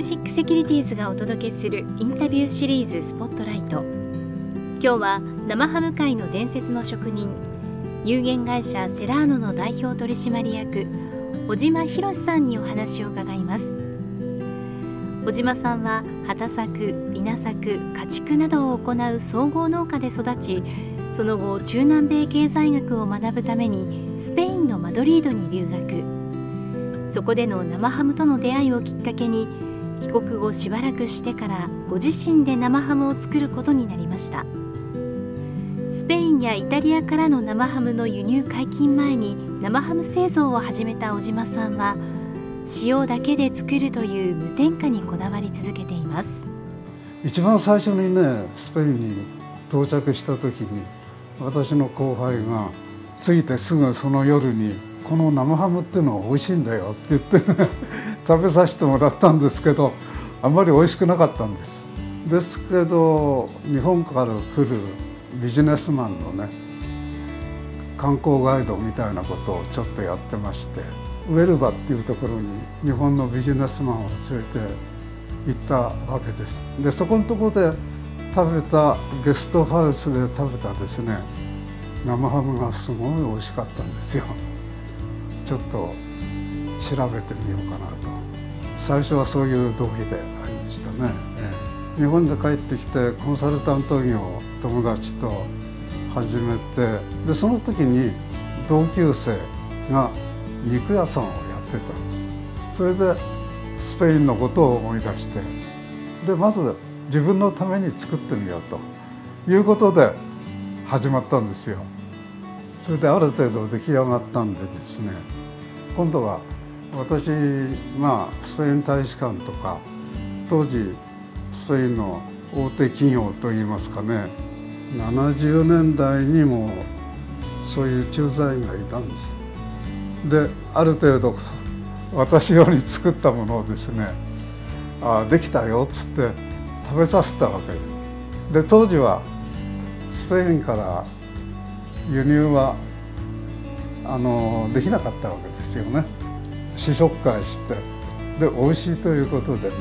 ュージックセキュリティーズがお届けするインタビューシリーズスポットライト今日は生ハム界の伝説の職人有限会社セラーノの代表取締役小島博さんにお話を伺います。小島さんは畑作稲作家畜などを行う総合農家で育ちその後中南米経済学を学ぶためにスペインのマドリードに留学。そこでの生ハムとの出会いをきっかけに帰国後しばらくしてからご自身で生ハムを作ることになりました。スペインやイタリアからの生ハムの輸入解禁前に生ハム製造を始めた小島さんは塩だけで作るという無添加にこだわり続けています。一番最初にねスペインに到着した時に私の後輩が着いてすぐその夜に「この生ハムっていうのは美味しいんだよ」って言って食べさせてもらったんですけどあんまり美味しくなかったんです。ですけど日本から来るビジネスマンのね観光ガイドみたいなことをちょっとやってましてウェルバっていうところに日本のビジネスマンを連れて行ったわけです。でそこのとこで食べたゲストハウスで食べたですね生ハムがすごい美味しかったんですよ。ちょっと調べてみようかなと。最初はそういう動機でありでしたね、え日本で帰ってきてコンサルタント業を友達と始めてでその時に同級生が肉屋さんをやってたんです。それでスペインのことを思い出して。でまず自分のために作ってみようと。いうことで始まったんですよ。それである程度出来上がったんでですね今度は私まあスペイン大使館とか当時スペインの大手企業といいますかね70年代にもそういう駐在員がいたんです。である程度私より作ったものをですねあできたよっつって食べさせたわけ。で当時はスペインから輸入はあのできなかったわけですよね。試食会してで美味しいということでね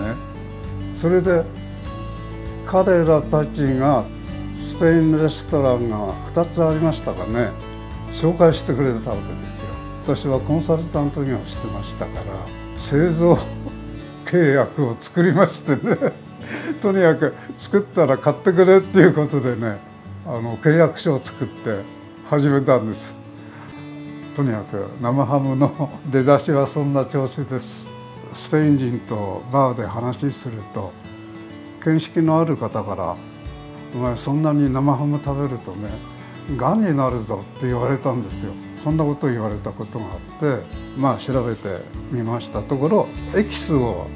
それで彼らたちがスペインレストランが2つありましたがね紹介してくれたわけですよ。私はコンサルタント業をしてましたから製造契約を作りましてね とにかく作ったら買ってくれっていうことでねあの契約書を作って始めたんです。とにかく生ハムの出だしはそんな調子です。スペイン人とバーで話しすると見識のある方から「お前そんなに生ハム食べるとねがんになるぞ」って言われたんですよ。そんなことを言われたことがあってまあ調べてみましたところエキスを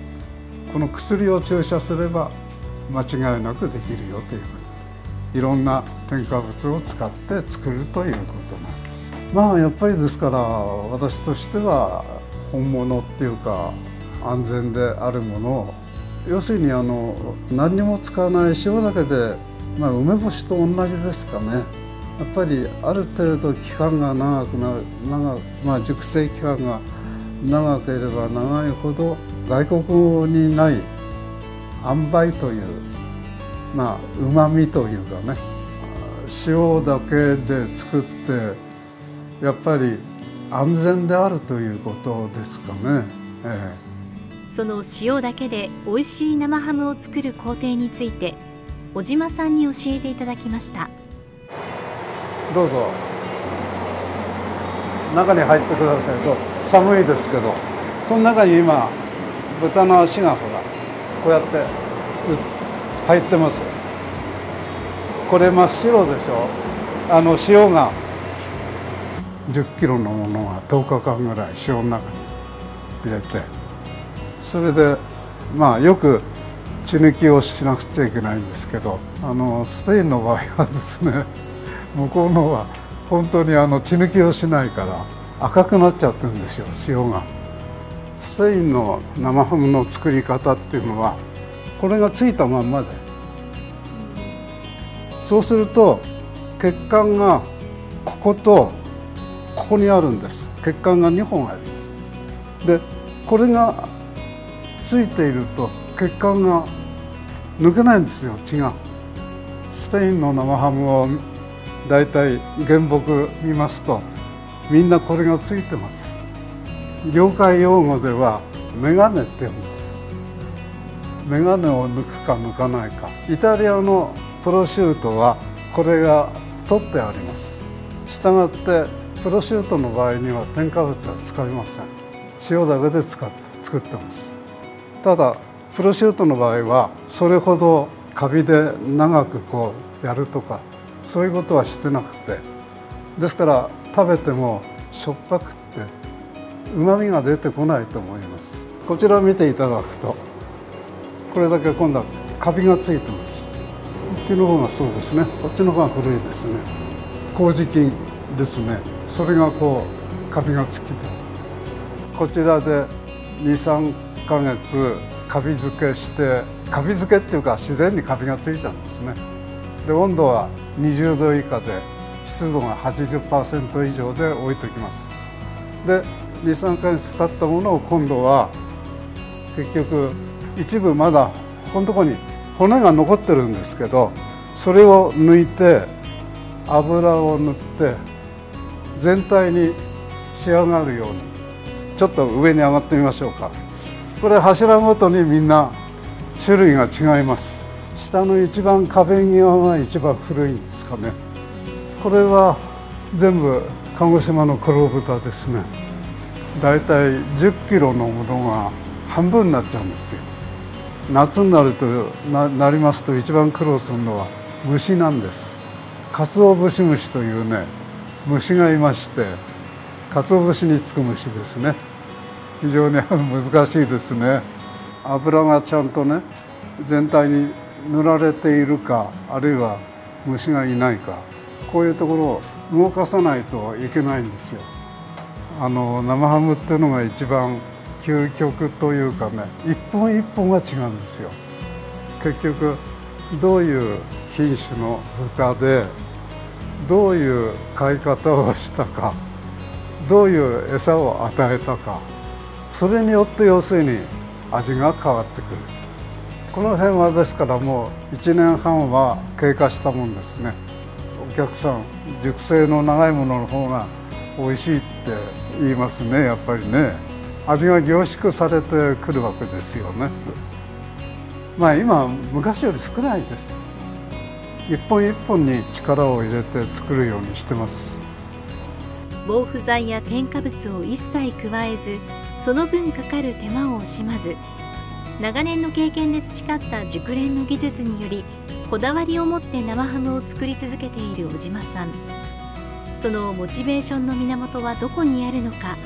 この薬を注射すれば間違いなくできるよということ。いろんな添加物を使って作るということなんです。まあやっぱりですから私としては本物っていうか安全であるものを要するにあの何にも使わない塩だけで、まあ、梅干しと同じですかね。やっぱりある程度期間が長くなる長、まあ、熟成期間が長ければ長いほど外国にない塩梅というまあうまみというかね塩だけで作ってやっぱり安全であるということですかね。ええ、その塩だけで美味しい生ハムを作る工程について小島さんに教えていただきました。どうぞ。中に入ってください。と寒いですけど。この中に今豚の足がほらこうやって入ってます。これ真っ白でしょ？あの塩が10キロのものが10日間ぐらい塩の中に入れてそれでまあよく血抜きをしなくちゃいけないんですけどあのスペインの場合はですね 向こうのは本当にあの血抜きをしないから赤くなっちゃってるんですよ塩が。スペインの生ハムの作り方っていうのはこれがついたまんまでそうすると血管がこことここにあるんです。血管が2本あります。でこれがついていると血管が抜けないんですよ血が。スペインの生ハムをだいたい原木見ますとみんなこれがついてます。業界用語ではメガネって言うんです。メガネを抜くか抜かないか。イタリアのプロシュートはこれが取ってあります。したがってプロシュートの場合には添加物は使いません。塩だけで使って作ってます。ただプロシュートの場合はそれほどカビで長くこうやるとかそういうことはしてなくて。ですから食べてもしょっぱくってうまみが出てこないと思います。こちらを見ていただくとこれだけ今度はカビがついてます。こっちの方がそうですね。こっちの方が古いですね。麹菌ですね。それがこうカビがつきてこちらで23ヶ月カビ付けしてカビ付けっていうか自然にカビがついちゃうんですね。で温度は20度以下で湿度が80%以上で置いときます。で23ヶ月経ったものを今度は結局一部まだここのとこに骨が残ってるんですけどそれを抜いて油を塗って全体に仕上がるようにちょっと上に上がってみましょうか。これ柱ごとにみんな種類が違います。下の一番壁際が一番古いんですかね。これは全部鹿児島の黒豚ですね。だいたい10キロのものが半分になっちゃうんですよ。夏になるとななりますと一番苦労するのは虫なんです。カツオブシムシというね虫がいましてカツオ節につく虫ですね。非常に 難しいですね。油がちゃんとね全体に塗られているかあるいは虫がいないかこういうところを動かさないといけないんですよ。あの生ハムっていうのが一番究極というかね一本一本が違うんですよ。結局どういう品種の豚でどういう飼い方をしたかどういう餌を与えたかそれによって要するに味が変わってくる。この辺はですからもう1年半は経過したもんですね。お客さん熟成の長いものの方が美味しいって言いますねやっぱりね。味が凝縮されてくるわけですよね。まあ今昔より少ないです。一本一本に力を入れて作るようにしてます。防腐剤や添加物を一切加えずその分かかる手間を惜しまず長年の経験で培った熟練の技術によりこだわりを持って生ハムを作り続けている小島さん。そのモチベーションの源はどこにあるのか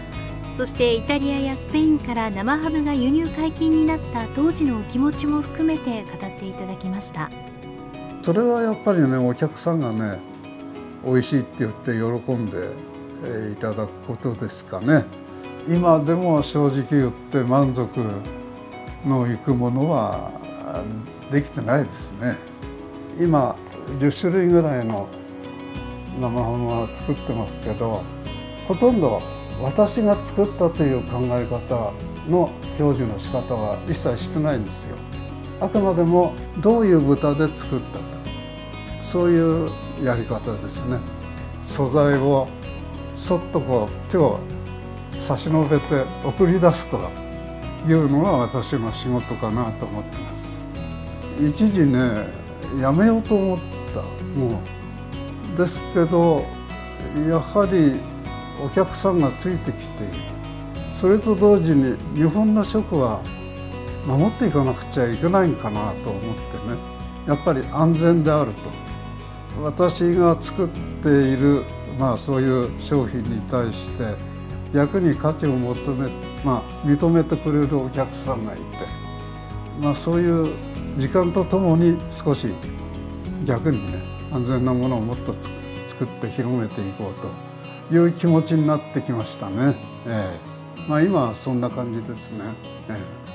そしてイタリアやスペインから生ハムが輸入解禁になった当時のお気持ちも含めて語っていただきました。それはやっぱりねお客さんがね美味しいって言って喜んでいただくことですかね。今でも正直言って満足のいくものはできてないですね。今10種類ぐらいの生ハムは作ってますけどほとんど私が作ったという考え方の表示の仕方は一切してないんですよ。あくまでもどういう豚で作ったかそういうやり方ですね。素材をそっとこう手を差し伸べて送り出すというのが私の仕事かなと思ってます。一時ねやめようと思ったもうですけどやはりお客さんがついてきている。それと同時に日本の食は守っていかなくちゃいけないんかなと思ってね。やっぱり安全であると。私が作っている、まあ、そういう商品に対して逆に価値を求め、まあ、認めてくれるお客さんがいて、まあ、そういう時間とともに少し逆にね安全なものをもっと作って広めていこうという気持ちになってきましたね。えーまあ、今はそんな感じですね。えー